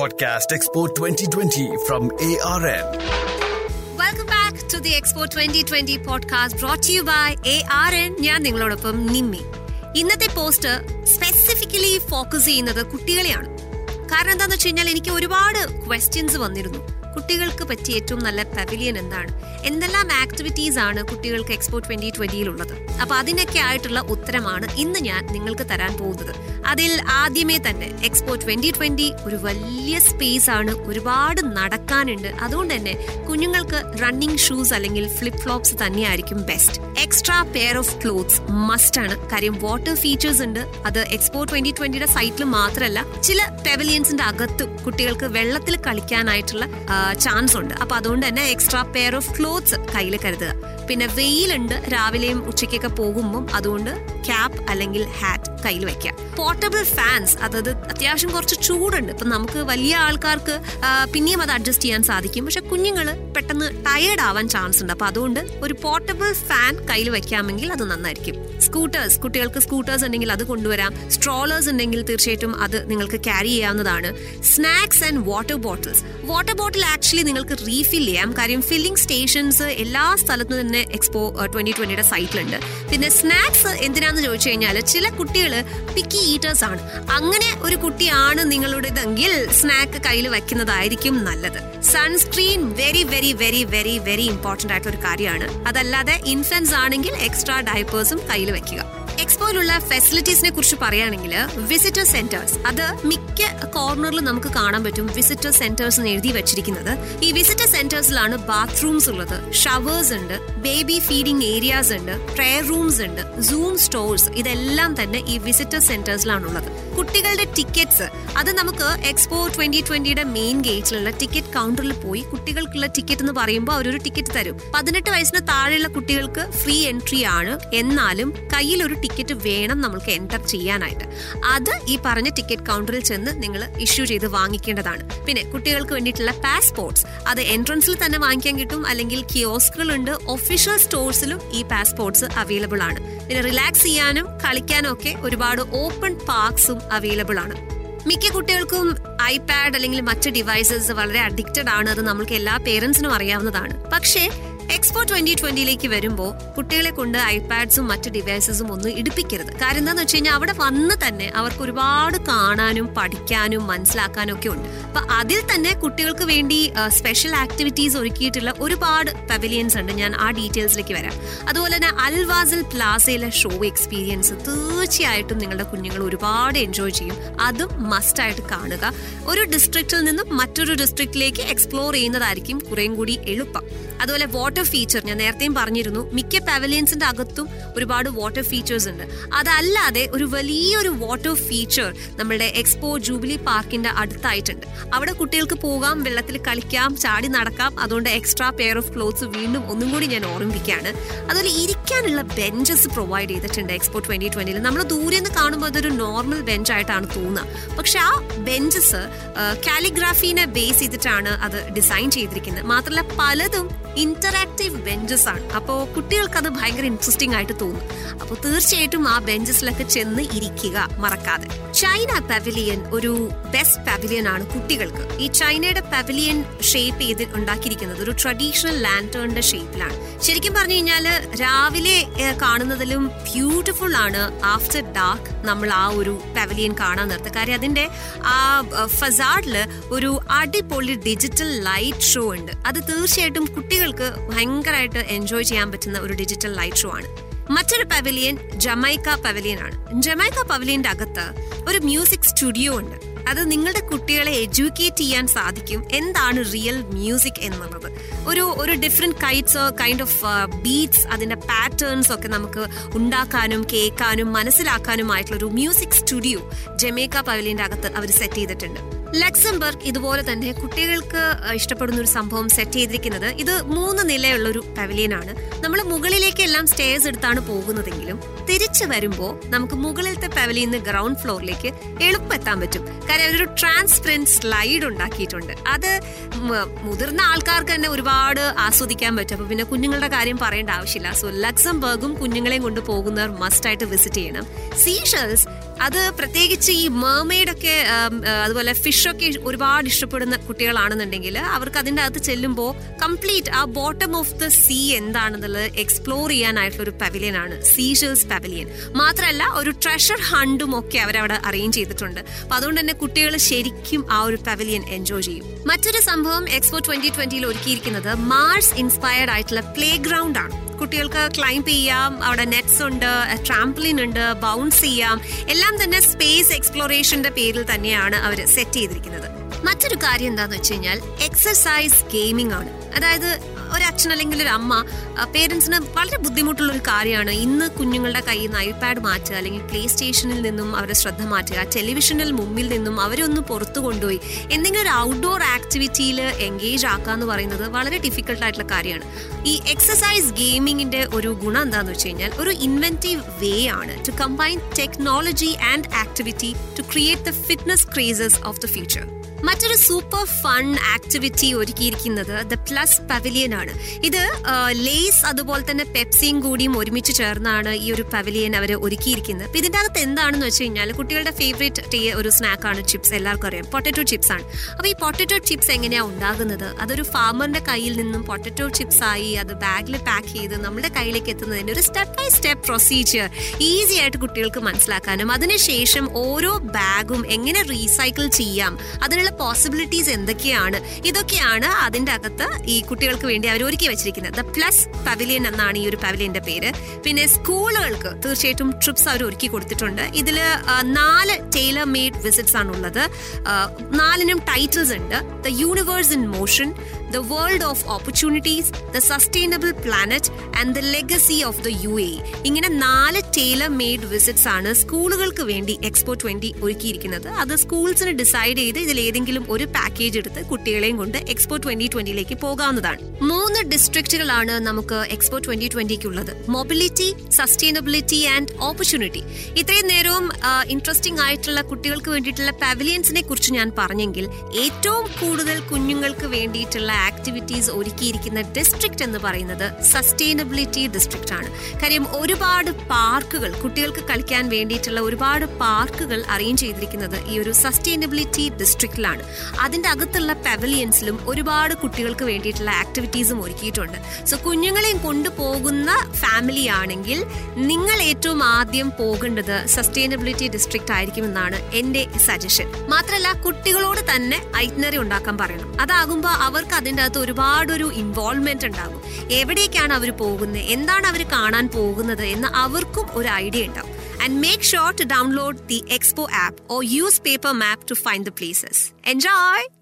Podcast Expo 2020 from ARN. To the Expo twenty twenty podcast brought you by A R N ഞാൻ നിങ്ങളോടൊപ്പം നിമ്മി. ഇന്നത്തെ post specifically focus ചെയ്യുന്നത് കുട്ടികളെയാണ്. കാരണം എന്താണെന്ന് വെച്ച് കഴിഞ്ഞാൽ എനിക്ക് ഒരുപാട് ക്വസ്റ്റ്യൻസ് വന്നിരുന്നു. കുട്ടികൾക്ക് പറ്റിയ ഏറ്റവും നല്ല പവിലിയൻ എന്താണ്? എന്തെല്ലാം ആക്ടിവിറ്റീസ് ആണ് കുട്ടികൾക്ക് എക്സ്പോ ട്വന്റി ട്വന്റിയിലുള്ളത് അപ്പൊ അതിനൊക്കെ ആയിട്ടുള്ള ഉത്തരമാണ് ഇന്ന് ഞാൻ നിങ്ങൾക്ക് തരാൻ പോകുന്നത്. അതിൽ ആദ്യമേ തന്നെ എക്സ്പോ ട്വന്റി ട്വന്റി ഒരു വലിയ സ്പേസ് ആണ് ഒരുപാട് നടക്കാനുണ്ട്. അതുകൊണ്ട് തന്നെ കുഞ്ഞുങ്ങൾക്ക് റണ്ണിങ് ഷൂസ് അല്ലെങ്കിൽ ഫ്ലിപ്പ് ഫ്ലോപ്സ് തന്നെയായിരിക്കും best extra pair of clothes must ആണ്. കാര്യം വാട്ടർ ഫീച്ചേഴ്സ് ഉണ്ട്. അത് എക്സ്പോ ട്വന്റി ട്വന്റിയുടെ സൈറ്റിൽ മാത്രമല്ല ചില പെവലിയൻസിന്റെ അകത്തും കുട്ടികൾക്ക് വെള്ളത്തിൽ കളിക്കാനായിട്ടുള്ള ചാൻസ് ഉണ്ട്. അപ്പൊ അതുകൊണ്ട് തന്നെ എക്സ്ട്രാ പെയർ ഓഫ് ക്ലോത്ത്സ് കയ്യിൽ കരുതുക. പിന്നെ വെയിലുണ്ട്. രാവിലെയും ഉച്ചയ്ക്കൊക്കെ പോകുമ്പോൾ അതുകൊണ്ട് ക്യാപ് അല്ലെങ്കിൽ ഹാറ്റ് കയ്യിൽ വെക്കുക പോർട്ടബിൾ ഫാൻസ് അതായത് അത്യാവശ്യം കുറച്ച് ചൂടുണ്ട്. ഇപ്പം നമുക്ക് വലിയ ആൾക്കാർക്ക് പിന്നെയും അത് അഡ്ജസ്റ്റ് ചെയ്യാൻ സാധിക്കും. പക്ഷെ കുഞ്ഞുങ്ങൾ പെട്ടെന്ന് ടയേർഡ് ആവാൻ ചാൻസ് ഉണ്ട്. അപ്പോൾ അതുകൊണ്ട് ഒരു പോർട്ടബിൾ ഫാൻ കയ്യിൽ വെക്കാമെങ്കിൽ അത് നന്നായിരിക്കും. സ്കൂട്ടേഴ്സ് കുട്ടികൾക്ക് സ്കൂട്ടേഴ്സ് ഉണ്ടെങ്കിൽ അത് കൊണ്ടുവരാം. സ്ട്രോളേഴ്സ് ഉണ്ടെങ്കിൽ തീർച്ചയായിട്ടും അത് നിങ്ങൾക്ക് ക്യാരി ചെയ്യാവുന്നതാണ്. Snacks and water bottles water bottle actually നിങ്ങൾക്ക് റീഫിൽ ചെയ്യാം. കാര്യം ഫില്ലിംഗ് സ്റ്റേഷൻസ് എല്ലാ സ്ഥലത്തും തന്നെ എക്സ്പോ ട്വന്റി ട്വന്റിയുടെ സൈറ്റിലുണ്ട് പിന്നെ സ്നാക്സ് എന്തിനാന്ന് ചോദിച്ചു കഴിഞ്ഞാൽ ചില കുട്ടികൾ പിക്കി ഈറ്റേഴ്സ് ആണ്. അങ്ങനെ ഒരു കുട്ടിയാണ് നിങ്ങളുടേതെങ്കിൽ സ്നാക്ക് കയ്യിൽ വെക്കുന്നതായിരിക്കും നല്ലത്. Sunscreen very very very very very important ആയിട്ടുള്ള ഒരു കാര്യമാണ്. അതല്ലാതെ ഇൻഫൻസ് ആണെങ്കിൽ എക്സ്ട്രാ ഡയപ്പേഴ്സും കയ്യിൽ വെക്കുക എക്സ്പോയിലുള്ള ഫെസിലിറ്റീസിനെ കുറിച്ച് പറയുകയാണെങ്കിൽ വിസിറ്റർ സെന്റേഴ്സ് അത് മിക്ക കോർണറിലും നമുക്ക് കാണാൻ പറ്റും വിസിറ്റർ സെന്റേഴ്സ് എന്ന് എഴുതി വെച്ചിരിക്കുന്നത്. ഈ വിസിറ്റർ സെന്റേഴ്സിലാണ് ബാത്റൂംസ് ഉള്ളത്. ഷവേഴ്സ് ഉണ്ട് ബേബി ഫീഡിംഗ് ഏരിയാസ് ഉണ്ട് പ്രെയർ റൂംസ് ഉണ്ട് സൂം സ്റ്റോഴ്സ് ഇതെല്ലാം തന്നെ ഈ വിസിറ്റർ സെന്റേഴ്സിലാണുള്ളത് കുട്ടികളുടെ ടിക്കറ്റ്സ് അത് നമുക്ക് എക്സ്പോ ട്വന്റി ട്വന്റിയുടെ മെയിൻ ഗേറ്റിലുള്ള ടിക്കറ്റ് കൗണ്ടറിൽ പോയി കുട്ടികൾക്കുള്ള ടിക്കറ്റ് എന്ന് പറയുമ്പോൾ അവരൊരു ടിക്കറ്റ് തരും. പതിനെട്ട് വയസ്സിന് താഴെയുള്ള കുട്ടികൾക്ക് ഫ്രീ എൻട്രി ആണ്. എന്നാലും കയ്യിൽ ഒരു ടിക്കറ്റ് വേണം നമ്മൾക്ക് എന്റർ ചെയ്യാനായിട്ട്. അത് ഈ പറഞ്ഞ ടിക്കറ്റ് കൗണ്ടറിൽ ചെന്ന് നിങ്ങൾ ഇഷ്യൂ ചെയ്ത് വാങ്ങിക്കേണ്ടതാണ്. പിന്നെ കുട്ടികൾക്ക് വേണ്ടിയിട്ടുള്ള പാസ്പോർട്ട്സ് അത് എൻട്രൻസിൽ തന്നെ വാങ്ങിക്കാൻ കിട്ടും. അല്ലെങ്കിൽ കിയോസ്കുകളുണ്ട് ഒഫീഷ്യൽ സ്റ്റോഴ്സിലും ഈ പാസ്പോർട്ട്സ് അവൈലബിൾ ആണ്. പിന്നെ റിലാക്സ് ചെയ്യാനും കളിക്കാനും ഒക്കെ ഒരുപാട് ഓപ്പൺ പാർക്സും അവൈലബിൾ ആണ്. മിക്ക കുട്ടികൾക്കും ഐപാഡ് അല്ലെങ്കിൽ മറ്റ് ഡിവൈസസ് വളരെ അഡിക്റ്റഡ് ആണ്. അത് നമ്മൾക്ക് എല്ലാ പേരൻസിനും അറിയാവുന്നതാണ്. പക്ഷേ എക്സ്പോ ട്വന്റി ട്വന്റിയിലേക്ക് വരുമ്പോൾ കുട്ടികളെ കൊണ്ട് ഐപാഡ്സും മറ്റ് ഡിവൈസസും ഒന്നും ഇടിപ്പിക്കരുത്. കാരണം എന്താന്ന് വെച്ച് കഴിഞ്ഞാൽ അവിടെ വന്ന് തന്നെ അവർക്ക് ഒരുപാട് കാണാനും പഠിക്കാനും മനസ്സിലാക്കാനും ഒക്കെ ഉണ്ട്. അപ്പൊ അതിൽ തന്നെ കുട്ടികൾക്ക് വേണ്ടി സ്പെഷ്യൽ ആക്ടിവിറ്റീസ് ഒരുക്കിയിട്ടുള്ള ഒരുപാട് പവലിയൻസ് ഉണ്ട്. ഞാൻ ആ ഡീറ്റെയിൽസിലേക്ക് വരാം. അതുപോലെ തന്നെ അൽവാസൽ പ്ലാസയിലെ ഷോ എക്സ്പീരിയൻസ് തീർച്ചയായിട്ടും നിങ്ങളുടെ കുഞ്ഞുങ്ങൾ ഒരുപാട് എൻജോയ് ചെയ്യും. അതും മസ്റ്റ് ആയിട്ട് കാണുക. ഒരു ഡിസ്ട്രിക്റ്റിൽ നിന്നും മറ്റൊരു ഡിസ്ട്രിക്റ്റിലേക്ക് എക്സ്പ്ലോർ ചെയ്യുന്നതായിരിക്കും കുറേം കൂടി എളുപ്പം. അതുപോലെ വാട്ടർ ഫീച്ചർ ഞാൻ നേരത്തെയും പറഞ്ഞിരുന്നു. മിക്ക പവലിയൻസിന്റെ അകത്തും ഒരുപാട് വാട്ടർ ഫീച്ചേഴ്സ് ഉണ്ട്. അതല്ലാതെ ഒരു വലിയൊരു വാട്ടർ ഫീച്ചർ നമ്മളുടെ എക്സ്പോ ജൂബിലി പാർക്കിന്റെ അടുത്തായിട്ടുണ്ട്. അവിടെ കുട്ടികൾക്ക് പോകാം വെള്ളത്തിൽ കളിക്കാം ചാടി നടക്കാം. അതുകൊണ്ട് എക്സ്ട്രാ പെയർ ഓഫ് ക്ലോത്ത്സ് വീണ്ടും ഒന്നും കൂടി ഞാൻ ഓർമ്മിപ്പിക്കുകയാണ്. അതുപോലെ ഇരിക്കാനുള്ള ബെഞ്ചസ് പ്രൊവൈഡ് ചെയ്തിട്ടുണ്ട് എക്സ്പോ ട്വന്റി ട്വന്റിയിൽ നമ്മൾ ദൂരെ നിന്ന് കാണുമ്പോൾ അതൊരു നോർമൽ ബെഞ്ച് ആയിട്ടാണ് തോന്നുക. പക്ഷെ ആ ബെഞ്ചസ് കാലിഗ്രാഫീനെ ബേസ് ചെയ്തിട്ടാണ് അത് ഡിസൈൻ ചെയ്തിരിക്കുന്നത്. മാത്രമല്ല പലതും ഇന്ററാക്റ്റീവ് ബെഞ്ചസ് ആണ്. അപ്പോൾ കുട്ടികൾക്ക് അത് ഭയങ്കര ഇൻട്രസ്റ്റിംഗ് ആയിട്ട് തോന്നും. അപ്പോൾ തീർച്ചയായിട്ടും ആ ബെഞ്ചസിലൊക്കെ ചെന്ന് ഇരിക്കുക മറക്കാതെ. ചൈന പവിലിയൻ ഒരു ബെസ്റ്റ് പവിലിയൻ ആണ് കുട്ടികൾക്ക്. ഈ ചൈനയുടെ പവിലിയൻ ഷേപ്പ് ചെയ്ത് ഉണ്ടാക്കിയിരിക്കുന്നത് ഒരു ട്രഡീഷണൽ ലാന്റേണിന്റെ ഷേപ്പിലാണ് ശരിക്കും പറഞ്ഞു കഴിഞ്ഞാൽ രാവിലെ കാണുന്നതിലും ബ്യൂട്ടിഫുൾ ആണ് ആഫ്റ്റർ ഡാർക്ക് നമ്മൾ ആ ഒരു പവലിയൻ കാണാൻ നിർത്തുക കാര്യം അതിന്റെ ആ ഫസാഡിൽ ഒരു അടിപൊളി ഡിജിറ്റൽ ലൈറ്റ് ഷോ ഉണ്ട്. അത് തീർച്ചയായിട്ടും കുട്ടികൾക്ക് ഭയങ്കരമായിട്ട് എൻജോയ് ചെയ്യാൻ പറ്റുന്ന ഒരു ഡിജിറ്റൽ ലൈറ്റ് ഷോ ആണ്. മറ്റൊരു പവലിയൻ ജമൈക്ക പവലിയൻ ആണ്. ജമൈക്ക പവലിയന്റെ അകത്ത് ഒരു മ്യൂസിക് സ്റ്റുഡിയോ ഉണ്ട്. അത് നിങ്ങളുടെ കുട്ടികളെ എഡ്യൂക്കേറ്റ് ചെയ്യാൻ സാധിക്കും. എന്താണ് റിയൽ മ്യൂസിക് എന്നുള്ളത്. ഒരു ഒരു different kites kind of beats അതിന്റെ പാറ്റേൺസ് ഒക്കെ നമുക്ക് ഉണ്ടാക്കാനും കേൾക്കാനും മനസ്സിലാക്കാനുമായിട്ടുള്ള ഒരു മ്യൂസിക് സ്റ്റുഡിയോ ജമേക്ക പവലിയന്റെ അകത്ത് അവർ സെറ്റ് ചെയ്തിട്ടുണ്ട്. ലക്സംബർഗ് ഇതുപോലെ തന്നെ കുട്ടികൾക്ക് ഇഷ്ടപ്പെടുന്ന ഒരു സംഭവം സെറ്റ് ചെയ്തിരിക്കുന്നത് ഇത് മൂന്ന് നിലയുള്ള ഒരു പവലിയൻ ആണ്. നമ്മൾ മുകളിലേക്ക് എല്ലാം സ്റ്റേഴ്സ് എടുത്താണ് പോകുന്നതെങ്കിലും തിരിച്ചു വരുമ്പോൾ നമുക്ക് മുകളിലത്തെ പവലിയിൽ നിന്ന് ഗ്രൗണ്ട് ഫ്ലോറിലേക്ക് എളുപ്പെത്താൻ പറ്റും. കാര്യം അതൊരു ട്രാൻസ്പെറന്റ് സ്ലൈഡ് ഉണ്ടാക്കിയിട്ടുണ്ട്. അത് മുതിർന്ന ആൾക്കാർക്ക് തന്നെ ഒരുപാട് ആസ്വദിക്കാൻ പറ്റും. അപ്പൊ പിന്നെ കുഞ്ഞുങ്ങളുടെ കാര്യം പറയേണ്ട ആവശ്യമില്ല. സോ ലക്സംബർഗും കുഞ്ഞുങ്ങളെയും കൊണ്ട് പോകുന്നവർ മസ്റ്റ് ആയിട്ട് വിസിറ്റ് ചെയ്യണം. സീഷൽസ് അത് പ്രത്യേകിച്ച് ഈ മേമെയ്ഡൊക്കെ അതുപോലെ ഫിഷൊക്കെ ഒരുപാട് ഇഷ്ടപ്പെടുന്ന കുട്ടികളാണെന്നുണ്ടെങ്കിൽ അവർക്ക് അതിന്റെ അകത്ത് ചെല്ലുമ്പോൾ കംപ്ലീറ്റ് ആ ബോട്ടം ഓഫ് ദ സീ എന്താണെന്നുള്ളത് എക്സ്പ്ലോർ ചെയ്യാനായിട്ടുള്ള ഒരു പവലിയൻ ആണ്. സീഷേഴ്സ് പവലിയൻ മാത്രമല്ല ഒരു ട്രഷർ ഹണ്ടും ഒക്കെ അവരവിടെ അറേഞ്ച് ചെയ്തിട്ടുണ്ട്. അപ്പൊ അതുകൊണ്ട് തന്നെ കുട്ടികൾ ശരിക്കും ആ ഒരു പവലിയൻ എൻജോയ് ചെയ്യും. മറ്റൊരു സംഭവം എക്സ്പോ ട്വന്റി ട്വന്റിയിൽ ഒരുക്കിയിരിക്കുന്നത് മാർസ് ഇൻസ്പയർഡ് ആയിട്ടുള്ള പ്ലേ ഗ്രൗണ്ട് ആണ്. കുട്ടികൾക്ക് ക്ലൈംബ് ചെയ്യാം. അവിടെ നെറ്റ്സ് ഉണ്ട് ട്രാംപ്ലിൻ ഉണ്ട് ബൗൺസ് ചെയ്യാം. എല്ലാം തന്നെ സ്പേസ് എക്സ്പ്ലോറേഷന്റെ പേരിൽ തന്നെയാണ് അവർ സെറ്റ് ചെയ്തിരിക്കുന്നത്. മറ്റൊരു കാര്യം എന്താണെന്ന് വെച്ച് കഴിഞ്ഞാൽ എക്സസൈസ് ഗെയിമിംഗ് ആണ്. അതായത് ഒരു അച്ഛൻ അല്ലെങ്കിൽ ഒരു അമ്മ പേരൻസിന് വളരെ ബുദ്ധിമുട്ടുള്ള ഒരു കാര്യമാണ്. ഇന്ന് കുഞ്ഞുങ്ങളുടെ കയ്യിൽ നിന്ന് ഐപാഡ് മാറ്റുക അല്ലെങ്കിൽ പ്ലേ സ്റ്റേഷനിൽ നിന്നും അവരെ ശ്രദ്ധ മാറ്റുക ടെലിവിഷനിൽ മുമ്പിൽ നിന്നും അവരെ ഒന്ന് പുറത്തു കൊണ്ടുപോയി. എന്തെങ്കിലും ഒരു ഔട്ട്ഡോർ ആക്ടിവിറ്റിയിൽ എൻഗേജ് ആക്കുക എന്ന് പറയുന്നത് വളരെ ഡിഫിക്കൾട്ട് ആയിട്ടുള്ള കാര്യമാണ്. ഈ എക്സസൈസ് ഗെയിമിങ്ങിന്റെ ഒരു ഗുണം എന്താണെന്ന് വെച്ച് കഴിഞ്ഞാൽ ഒരു ഇൻവെന്റീവ് വേ ആണ് to combine technology and activity to create the fitness crazes of the future മറ്റൊരു സൂപ്പർ ഫൺ ആക്ടിവിറ്റി ഒരുക്കിയിരിക്കുന്നത് ദ പ്ലസ് പവലിയൻ ആണ്. ഇത് ലേസ് അതുപോലെ തന്നെ പെപ്സിയും കൂടിയും ഒരുമിച്ച് ചേർന്നാണ് ഈ ഒരു പവലിയൻ അവർ ഒരുക്കിയിരിക്കുന്നത്. അപ്പൊ ഇതിന്റെ അകത്ത് എന്താണെന്ന് വെച്ച് കഴിഞ്ഞാൽ കുട്ടികളുടെ ഫേവറേറ്റ് ഒരു സ്നാക്കാണ് ചിപ്സ് എല്ലാവർക്കും അറിയാം. പൊട്ടറ്റോ ചിപ്സ് ആണ്. അപ്പോൾ ഈ പൊട്ടറ്റോ ചിപ്സ് എങ്ങനെയാണ് ഉണ്ടാകുന്നത്? അതൊരു ഫാമറിന്റെ കയ്യിൽ നിന്നും പൊട്ടറ്റോ ചിപ്സ് ആയി അത് ബാഗിൽ പാക്ക് ചെയ്ത് നമ്മുടെ കയ്യിലേക്ക് എത്തുന്നതിന്റെ ഒരു step by step procedure easy ആയിട്ട് കുട്ടികൾക്ക് മനസ്സിലാക്കാനും അതിനുശേഷം ഓരോ ബാഗും എങ്ങനെ റീസൈക്കിൾ ചെയ്യാം അതിനുള്ള പോസിബിലിറ്റീസ് എന്തൊക്കെയാണ്? ഇതൊക്കെയാണ് അതിന്റെ അകത്ത് ഈ കുട്ടികൾക്ക് വേണ്ടി അവർ ഒരുക്കി വെച്ചിരിക്കുന്നത്. ദ പ്ലസ് പവിലിയൻ എന്നാണ് ഈ ഒരു പവിലിയന്റെ പേര്. പിന്നെ സ്കൂളുകൾക്ക് തീർച്ചയായിട്ടും ട്രിപ്സ് അവർ ഒരുക്കി കൊടുത്തിട്ടുണ്ട്. ഇതിൽ നാല് ടൈലർ മെയ്ഡ് വിസിറ്റ്സ് ആണ് ഉള്ളത് നാലിനും ടൈറ്റിൽസ് ഉണ്ട്. The universe in motion the world of opportunities the sustainable planet and the legacy of the U A ഇങ്ങനെ നാല് ടൈലർ മെയ്ഡ് വിസിറ്റ്സ് ആണ് സ്കൂളുകൾക്ക് വേണ്ടി എക്സ്പോ ട്വന്റി ഒരുക്കിയിരിക്കുന്നത്. അത് സ്കൂൾസിന് ഡിസൈഡ് ചെയ്ത് ഇതിൽ ഏതെങ്കിലും ഒരു പാക്കേജ് എടുത്ത് കുട്ടികളെയും കൊണ്ട് എക്സ്പോ ട്വന്റി ട്വന്റിയിലേക്ക് പോകാവുന്നതാണ്. മൂന്ന് ഡിസ്ട്രിക്റ്റുകളാണ് നമുക്ക് എക്സ്പോ ട്വന്റി ട്വന്റിക്കുള്ളത് മൊബിലിറ്റി സസ്റ്റൈനബിലിറ്റി ആൻഡ് ഓപ്പർച്യൂണിറ്റി ഇത്രയും നേരവും ഇൻട്രസ്റ്റിംഗ് ആയിട്ടുള്ള കുട്ടികൾക്ക് വേണ്ടിയിട്ടുള്ള പവലിയൻസിനെ കുറിച്ച് ഞാൻ പറഞ്ഞെങ്കിൽ ഏറ്റവും കൂടുതൽ കുഞ്ഞുങ്ങൾക്ക് വേണ്ടിയിട്ടുള്ള ആക്ടിവിറ്റീസ് ഒരുക്കിയിരിക്കുന്ന ഡിസ്ട്രിക്ട് എന്ന് പറയുന്നത് സസ്റ്റൈനബിലിറ്റി ഡിസ്ട്രിക്റ്റ് ആണ്. കാര്യം ഒരുപാട് പാർക്കുകൾ കുട്ടികൾക്ക് കളിക്കാൻ വേണ്ടിയിട്ടുള്ള ഒരുപാട് പാർക്കുകൾ അറേഞ്ച് ചെയ്തിരിക്കുന്നത് ഈ ഒരു സസ്റ്റൈനബിലിറ്റി ഡിസ്ട്രിക്റ്റിലാണ് അതിന്റെ അകത്തുള്ള പെവലിയൻസിലും ഒരുപാട് കുട്ടികൾക്ക് വേണ്ടിയിട്ടുള്ള ആക്ടിവിറ്റീസും ഒരുക്കിയിട്ടുണ്ട്. സോ കുഞ്ഞുങ്ങളെയും കൊണ്ടുപോകുന്ന ഫാമിലി ആണെങ്കിൽ നിങ്ങൾ ഏറ്റവും ആദ്യം പോകേണ്ടത് സസ്റ്റൈനബിലിറ്റി ഡിസ്ട്രിക്റ്റ് ആയിരിക്കുമെന്നാണ് എന്റെ സജഷൻ മാത്രമല്ല കുട്ടികളോട് തന്നെ ഐറ്റ്നറി ഉണ്ടാക്കാൻ പറയണം. അതാകുമ്പോൾ അവർക്ക് അതിന്റെ അകത്ത് ഒരുപാട് ഒരു ഇൻവോൾവ്മെന്റ് ഉണ്ടാകും. എവിടേക്കാണ് അവർ പോകുന്നത്? എന്താണ് അവർ കാണാൻ പോകുന്നത് എന്ന് അവർക്കും ഒരു ഐഡിയ ഉണ്ടാവും. And make sure to download the Expo app or use paper map to find the places. Enjoy!